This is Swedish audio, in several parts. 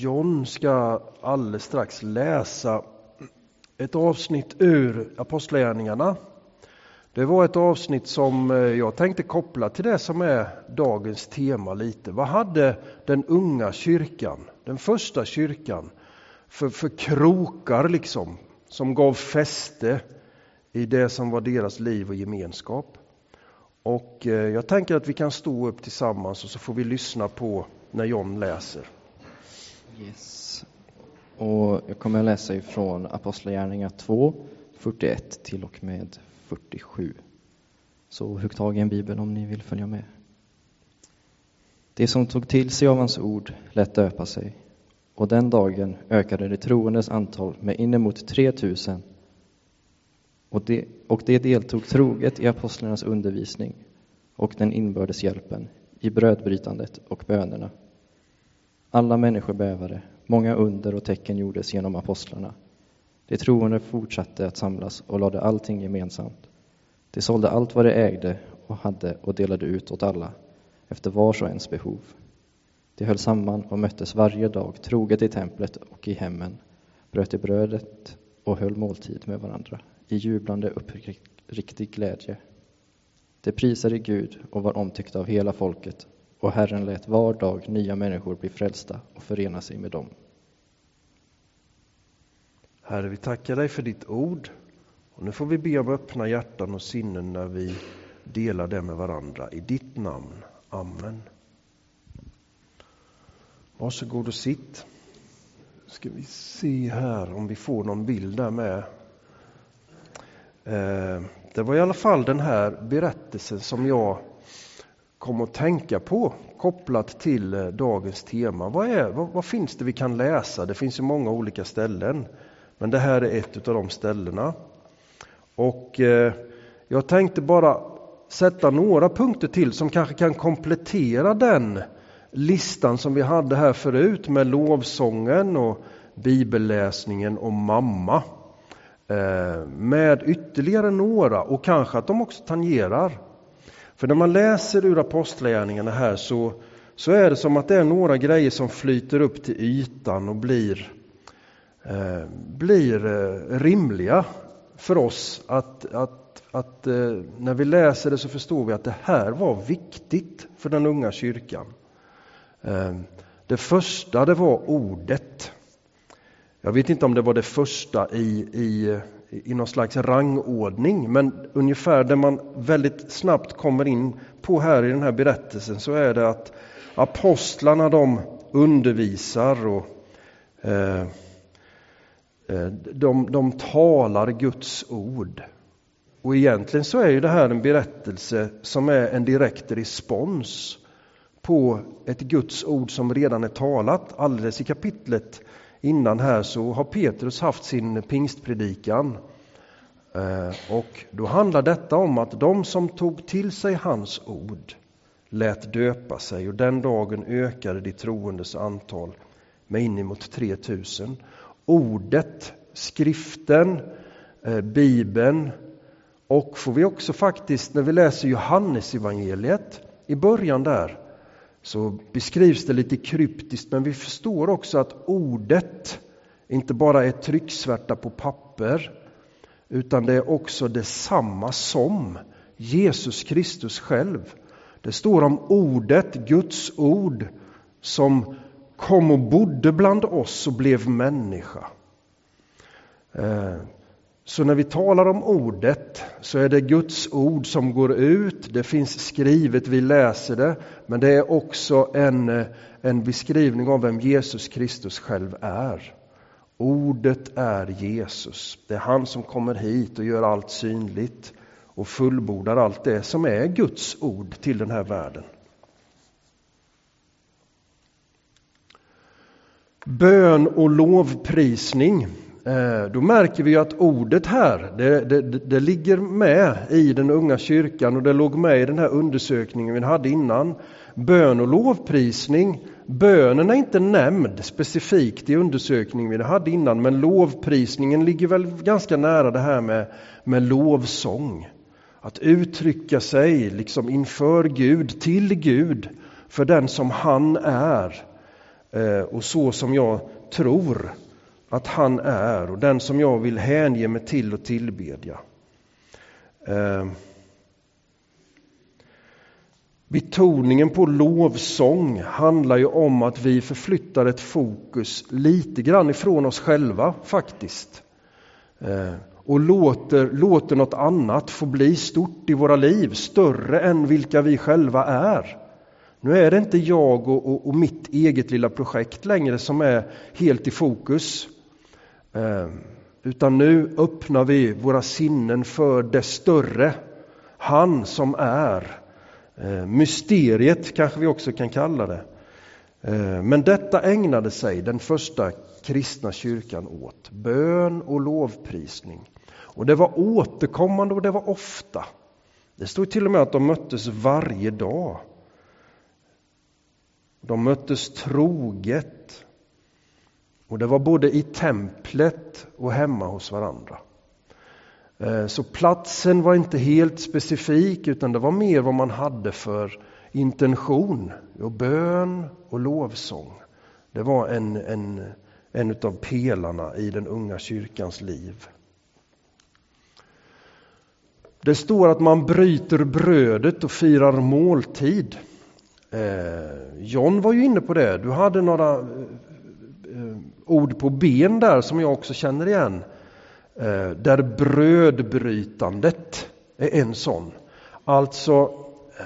John ska alldeles strax läsa ett avsnitt ur Apostlagärningarna. Det var ett avsnitt som eh, jag tänkte koppla till det som är dagens tema lite. Vad hade den unga kyrkan, den första kyrkan, för, för krokar liksom, som gav fäste i det som var deras liv och gemenskap? Och eh, jag tänker att vi kan stå upp tillsammans och så får vi lyssna på när John läser. Yes. Och jag kommer att läsa ifrån Apostlagärningarna 2, 41 till och med 47. Så hugg tag i en bibel om ni vill följa med. De som tog till sig av hans ord lät döpa sig och den dagen ökade de troendes antal med inemot 3000 och det, och de deltog troget i apostlarnas undervisning och den inbördes hjälpen, i brödbrytandet och bönerna. Alla människor bävade, många under och tecken gjordes genom apostlarna. De troende fortsatte att samlas och lade allting gemensamt. De sålde allt vad de ägde och hade och delade ut åt alla, efter vars och ens behov. De höll samman och möttes varje dag troget i templet och i hemmen, bröt i brödet och höll måltid med varandra i jublande uppriktig glädje. De prisade Gud och var omtyckta av hela folket och Herren lät var dag nya människor bli frälsta och förena sig med dem. Herre, vi tackar dig för ditt ord. Och nu får vi be om öppna hjärtan och sinnen när vi delar det med varandra. I ditt namn. Amen. Varsågod och sitt. Ska vi se här om vi får någon bild där med. Eh, det var i alla fall den här berättelsen som jag kom att tänka på kopplat till eh, dagens tema. Vad, är, vad, vad, finns det vi kan läsa? Det finns ju många olika ställen. Men det här är ett av de ställena. Och eh, jag tänkte bara sätta några punkter till som kanske kan komplettera den listan som vi hade här förut med lovsången och bibelläsningen och mamma. Eh, med ytterligare några och kanske att de också tangerar. För när man läser ur apostlagärningarna här så, så är det som att det är några grejer som flyter upp till ytan och blir, eh, blir eh, rimliga för oss. Att, att, att eh, när vi läser det så förstår vi att det här var viktigt för den unga kyrkan. Eh, det första det var ordet. Jag vet inte om det var det första i, i, i någon slags rangordning, men ungefär det man väldigt snabbt kommer in på här i den här berättelsen så är det att apostlarna de undervisar och eh, eh, de, de talar Guds ord. Och egentligen så är ju det här en berättelse som är en direkt respons på ett Guds ord som redan är talat. Alldeles i kapitlet innan här så har Petrus haft sin pingstpredikan. Eh, och då handlar detta om att de som tog till sig hans ord lät döpa sig och den dagen ökade de troendes antal med inemot 3000. Ordet, skriften, eh, bibeln och får vi också faktiskt när vi läser Johannesevangeliet i början där så beskrivs det lite kryptiskt men vi förstår också att ordet inte bara är trycksvärta på papper utan det är också detsamma som Jesus Kristus själv. Det står om ordet, Guds ord, som kom och bodde bland oss och blev människa. Eh, så när vi talar om ordet så är det Guds ord som går ut, det finns skrivet, vi läser det, men det är också en, en beskrivning av vem Jesus Kristus själv är. Ordet är Jesus, det är han som kommer hit och gör allt synligt och fullbordar allt det som är Guds ord till den här världen. Bön och lovprisning Eh, då märker vi att ordet här, det, det, det, ligger med i den unga kyrkan och det låg med i den här undersökningen vi hade innan. Bön och lovprisning, bönen är inte nämnd specifikt i undersökningen vi hade innan, men lovprisningen ligger väl ganska nära det här med, med lovsång. Att uttrycka sig liksom inför Gud, till Gud, för den som han är. Eh, och så som jag tror att han är och den som jag vill hänge mig till och tillbedja. Eh, betoningen på lovsång handlar ju om att vi förflyttar ett fokus lite grann ifrån oss själva faktiskt. Eh, och låter, låter något annat få bli stort i våra liv, större än vilka vi själva är. Nu är det inte jag och, och, och mitt eget lilla projekt längre som är helt i fokus. Ehm, utan nu öppnar vi våra sinnen för det större. Han som är. Ehm, mysteriet kanske vi också kan kalla det. Ehm, men detta ägnade sig den första kristna kyrkan åt. Bön och lovprisning. Och det var återkommande och det var ofta. Det stod till och med att de möttes varje dag. De möttes troget. Och det var både i templet och hemma hos varandra. Eh, så platsen var inte helt specifik utan det var mer vad man hade för intention. Och bön och lovsång. Det var en, en, en av pelarna i den unga kyrkans liv. Det står att man bryter brödet och firar måltid. Eh, John var ju inne på det. Du hade några ord på ben där som jag också känner igen. Eh, där brödbrytandet är en sån. Alltså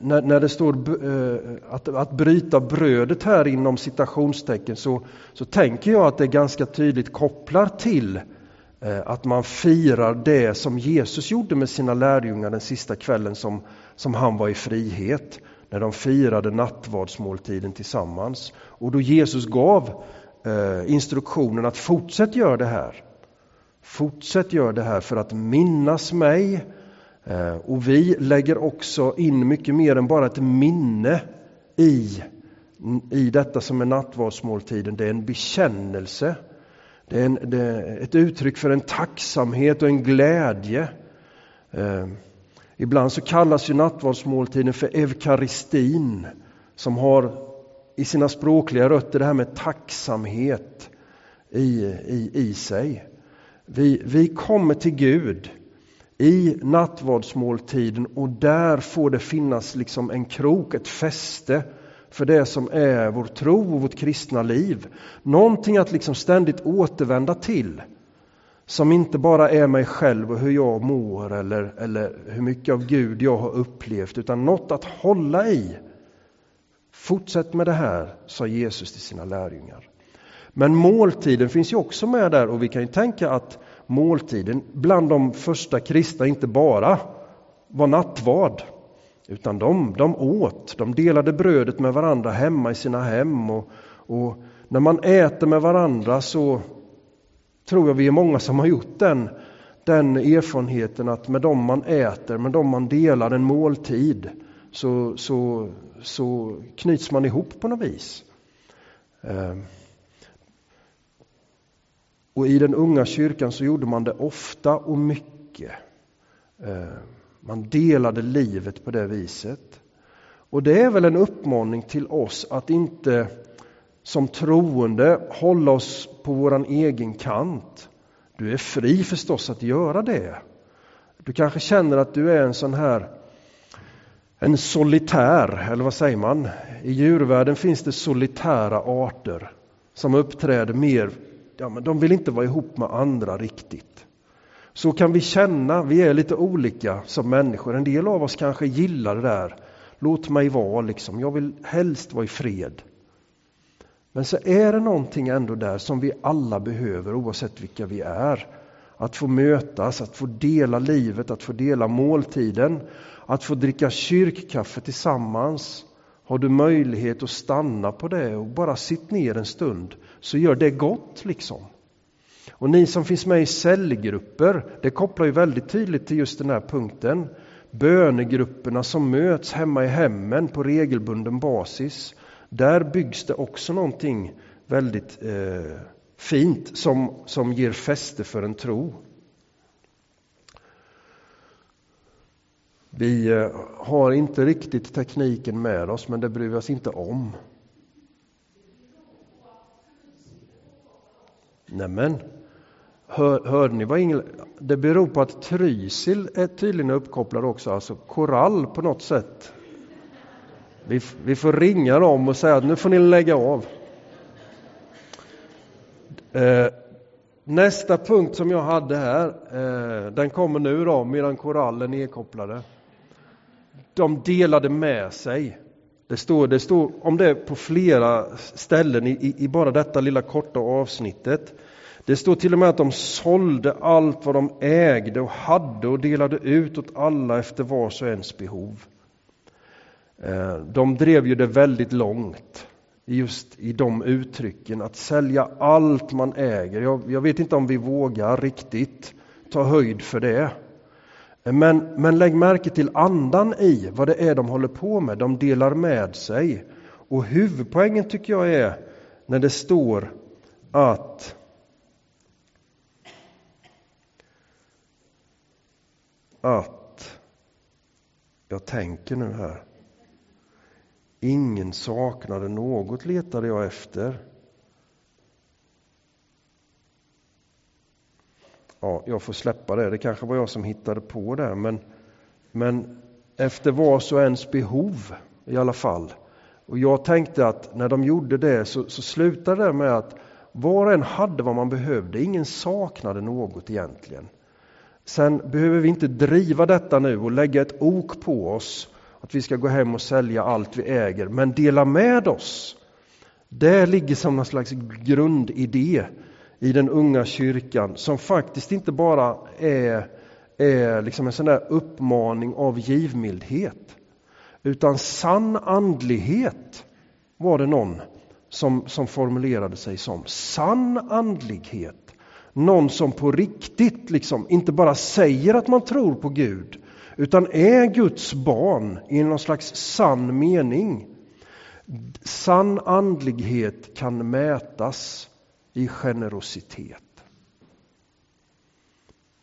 när, när det står eh, att, att bryta brödet här inom citationstecken så, så tänker jag att det är ganska tydligt kopplat till eh, att man firar det som Jesus gjorde med sina lärjungar den sista kvällen som, som han var i frihet. När de firade nattvardsmåltiden tillsammans. Och då Jesus gav Eh, instruktionen att fortsätt göra det här. Fortsätt göra det här för att minnas mig. Eh, och vi lägger också in mycket mer än bara ett minne i, i detta som är nattvardsmåltiden. Det är en bekännelse. Det är, en, det är ett uttryck för en tacksamhet och en glädje. Eh, ibland så kallas ju nattvardsmåltiden för eukaristin som har i sina språkliga rötter det här med tacksamhet i, i, i sig. Vi, vi kommer till Gud i nattvardsmåltiden och där får det finnas liksom en krok, ett fäste för det som är vår tro och vårt kristna liv. Någonting att liksom ständigt återvända till. Som inte bara är mig själv och hur jag mår eller, eller hur mycket av Gud jag har upplevt utan något att hålla i. Fortsätt med det här, sa Jesus till sina lärjungar. Men måltiden finns ju också med där och vi kan ju tänka att måltiden bland de första kristna inte bara var nattvard. Utan de, de åt, de delade brödet med varandra hemma i sina hem. Och, och när man äter med varandra så tror jag vi är många som har gjort den, den erfarenheten att med dem man äter, med dem man delar en måltid så, så, så knyts man ihop på något vis. Ehm. Och i den unga kyrkan så gjorde man det ofta och mycket. Ehm. Man delade livet på det viset. Och det är väl en uppmaning till oss att inte som troende hålla oss på våran egen kant. Du är fri förstås att göra det. Du kanske känner att du är en sån här en solitär, eller vad säger man? I djurvärlden finns det solitära arter som uppträder mer, ja men de vill inte vara ihop med andra riktigt. Så kan vi känna, vi är lite olika som människor. En del av oss kanske gillar det där. Låt mig vara liksom, jag vill helst vara i fred. Men så är det någonting ändå där som vi alla behöver oavsett vilka vi är. Att få mötas, att få dela livet, att få dela måltiden, att få dricka kyrkkaffe tillsammans. Har du möjlighet att stanna på det och bara sitta ner en stund så gör det gott liksom. Och ni som finns med i cellgrupper, det kopplar ju väldigt tydligt till just den här punkten. Bönegrupperna som möts hemma i hemmen på regelbunden basis. Där byggs det också någonting väldigt eh, fint som, som ger fäste för en tro. Vi eh, har inte riktigt tekniken med oss, men det bryr vi oss inte om. Nämen, hör, hörde ni vad Ingel... Det beror på att Trysil är tydligen uppkopplad också, alltså korall på något sätt. Vi, vi får ringa dem och säga att nu får ni lägga av. Eh, nästa punkt som jag hade här, eh, den kommer nu då medan korallen är kopplade. De delade med sig. Det står, det står om det på flera ställen i, i bara detta lilla korta avsnittet. Det står till och med att de sålde allt vad de ägde och hade och delade ut åt alla efter vars och ens behov. Eh, de drev ju det väldigt långt just i de uttrycken, att sälja allt man äger. Jag, jag vet inte om vi vågar riktigt ta höjd för det. Men, men lägg märke till andan i vad det är de håller på med. De delar med sig. Och huvudpoängen tycker jag är när det står att att jag tänker nu här. Ingen saknade något letade jag efter. Ja, jag får släppa det. Det kanske var jag som hittade på det, men, men efter vars och ens behov i alla fall. Och jag tänkte att när de gjorde det så, så slutade det med att var och en hade vad man behövde. Ingen saknade något egentligen. Sen behöver vi inte driva detta nu och lägga ett ok på oss att vi ska gå hem och sälja allt vi äger, men dela med oss. Det ligger som någon slags grundidé i den unga kyrkan som faktiskt inte bara är, är liksom en sån där uppmaning av givmildhet utan sann andlighet var det någon som, som formulerade sig som. Sann andlighet. Någon som på riktigt liksom inte bara säger att man tror på Gud utan är Guds barn i någon slags sann mening. Sann andlighet kan mätas i generositet.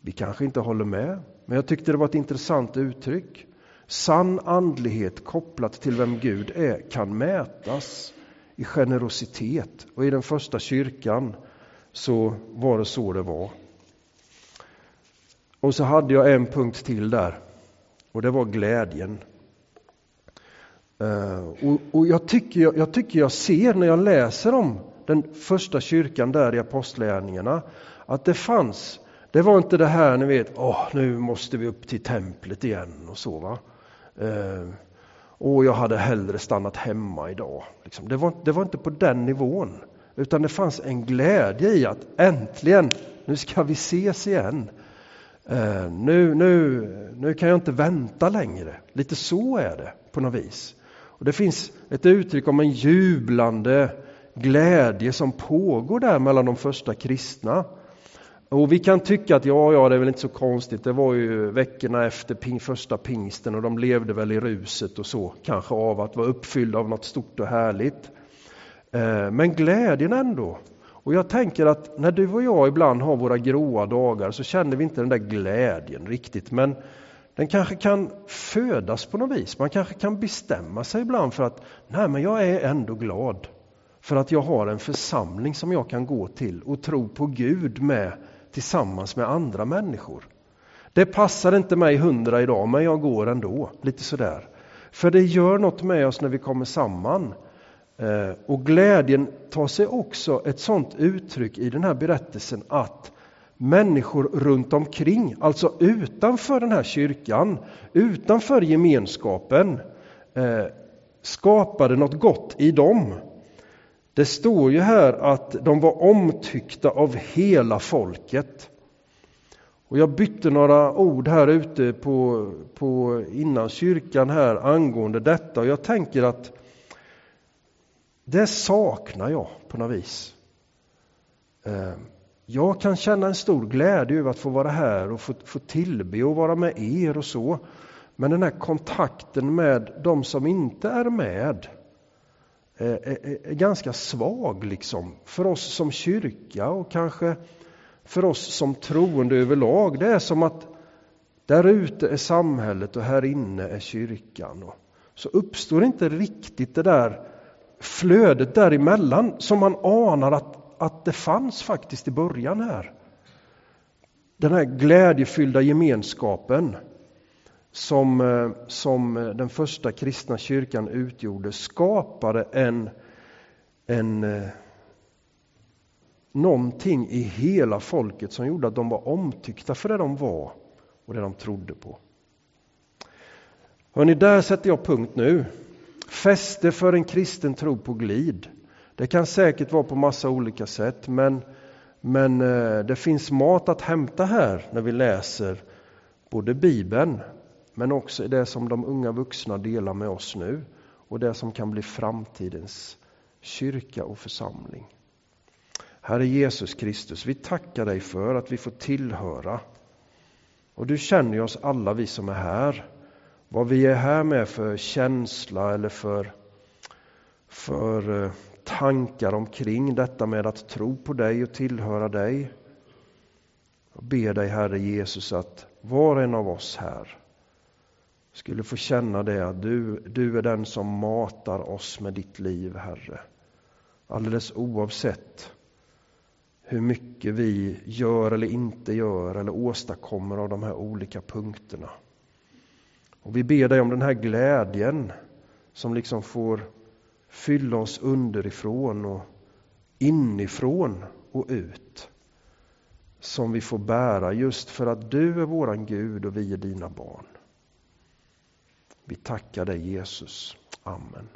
Vi kanske inte håller med, men jag tyckte det var ett intressant uttryck. Sann andlighet kopplat till vem Gud är kan mätas i generositet. Och i den första kyrkan så var det så det var. Och så hade jag en punkt till där. Och det var glädjen. Eh, och, och jag, tycker jag, jag, tycker jag ser när jag läser om den första kyrkan där i Apostlagärningarna att det fanns, det var inte det här ni vet, åh nu måste vi upp till templet igen och så va. Uh, och jag hade hellre stannat hemma idag. Liksom. Det, var, det var inte på den nivån. Utan det fanns en glädje i att äntligen, nu ska vi ses igen. Uh, nu, nu, nu kan jag inte vänta längre. Lite så är det på något vis. Och Det finns ett uttryck om en jublande glädje som pågår där mellan de första kristna. Och vi kan tycka att ja, ja, det är väl inte så konstigt. Det var ju veckorna efter ping, första pingsten och de levde väl i ruset och så, kanske av att vara uppfyllda av något stort och härligt. Eh, men glädjen ändå, och jag tänker att när du och jag ibland har våra gråa dagar så känner vi inte den där glädjen riktigt. Men den kanske kan födas på något vis. Man kanske kan bestämma sig ibland för att nej men jag är ändå glad. För att jag har en församling som jag kan gå till och tro på Gud med tillsammans med andra människor. Det passar inte mig hundra idag men jag går ändå, lite sådär. För det gör något med oss när vi kommer samman. Eh, och glädjen tar sig också ett sådant uttryck i den här berättelsen att människor runt omkring, alltså utanför den här kyrkan, utanför gemenskapen, eh, skapade något gott i dem. Det står ju här att de var omtyckta av hela folket. Och jag bytte några ord här ute på, på innan kyrkan här angående detta och jag tänker att det saknar jag på något vis. Eh, jag kan känna en stor glädje över att få vara här och få, få tillbe och vara med er och så. Men den här kontakten med de som inte är med är, är, ganska svag liksom. För oss som kyrka och kanske för oss som troende överlag. Det är som att där ute är samhället och här inne är kyrkan. Och så uppstår inte riktigt det där flödet däremellan som man anar att, att det fanns faktiskt i början här. Den här glädjefyllda gemenskapen som, eh, som eh, den första kristna kyrkan utgjorde skapade en, en eh, någonting i hela folket som gjorde att de var omtyckta för det de var och det de trodde på. Hörrni, där sätter jag punkt nu. Fäste för en kristen tro på glid. Det kan säkert vara på massa olika sätt men, men det finns mat att hämta här när vi läser både Bibeln men också i det som de unga vuxna delar med oss nu och det som kan bli framtidens kyrka och församling. Herre Jesus Kristus, vi tackar dig för att vi får tillhöra. Och du känner oss alla vi som är här. Vad vi är här med för känsla eller för, för eh, tankar omkring detta med att tro på dig och tillhöra dig. Jag ber dig Herre Jesus att var och en av oss här skulle få känna det att du, du är den som matar oss med ditt liv Herre. Alldeles oavsett hur mycket vi gör eller inte gör eller åstadkommer av de här olika punkterna. Och vi ber dig om den här glädjen som liksom får fylla oss underifrån och inifrån och ut. Som vi får bära just för att du är våran Gud och vi är dina barn. Vi tackar dig Jesus. Amen.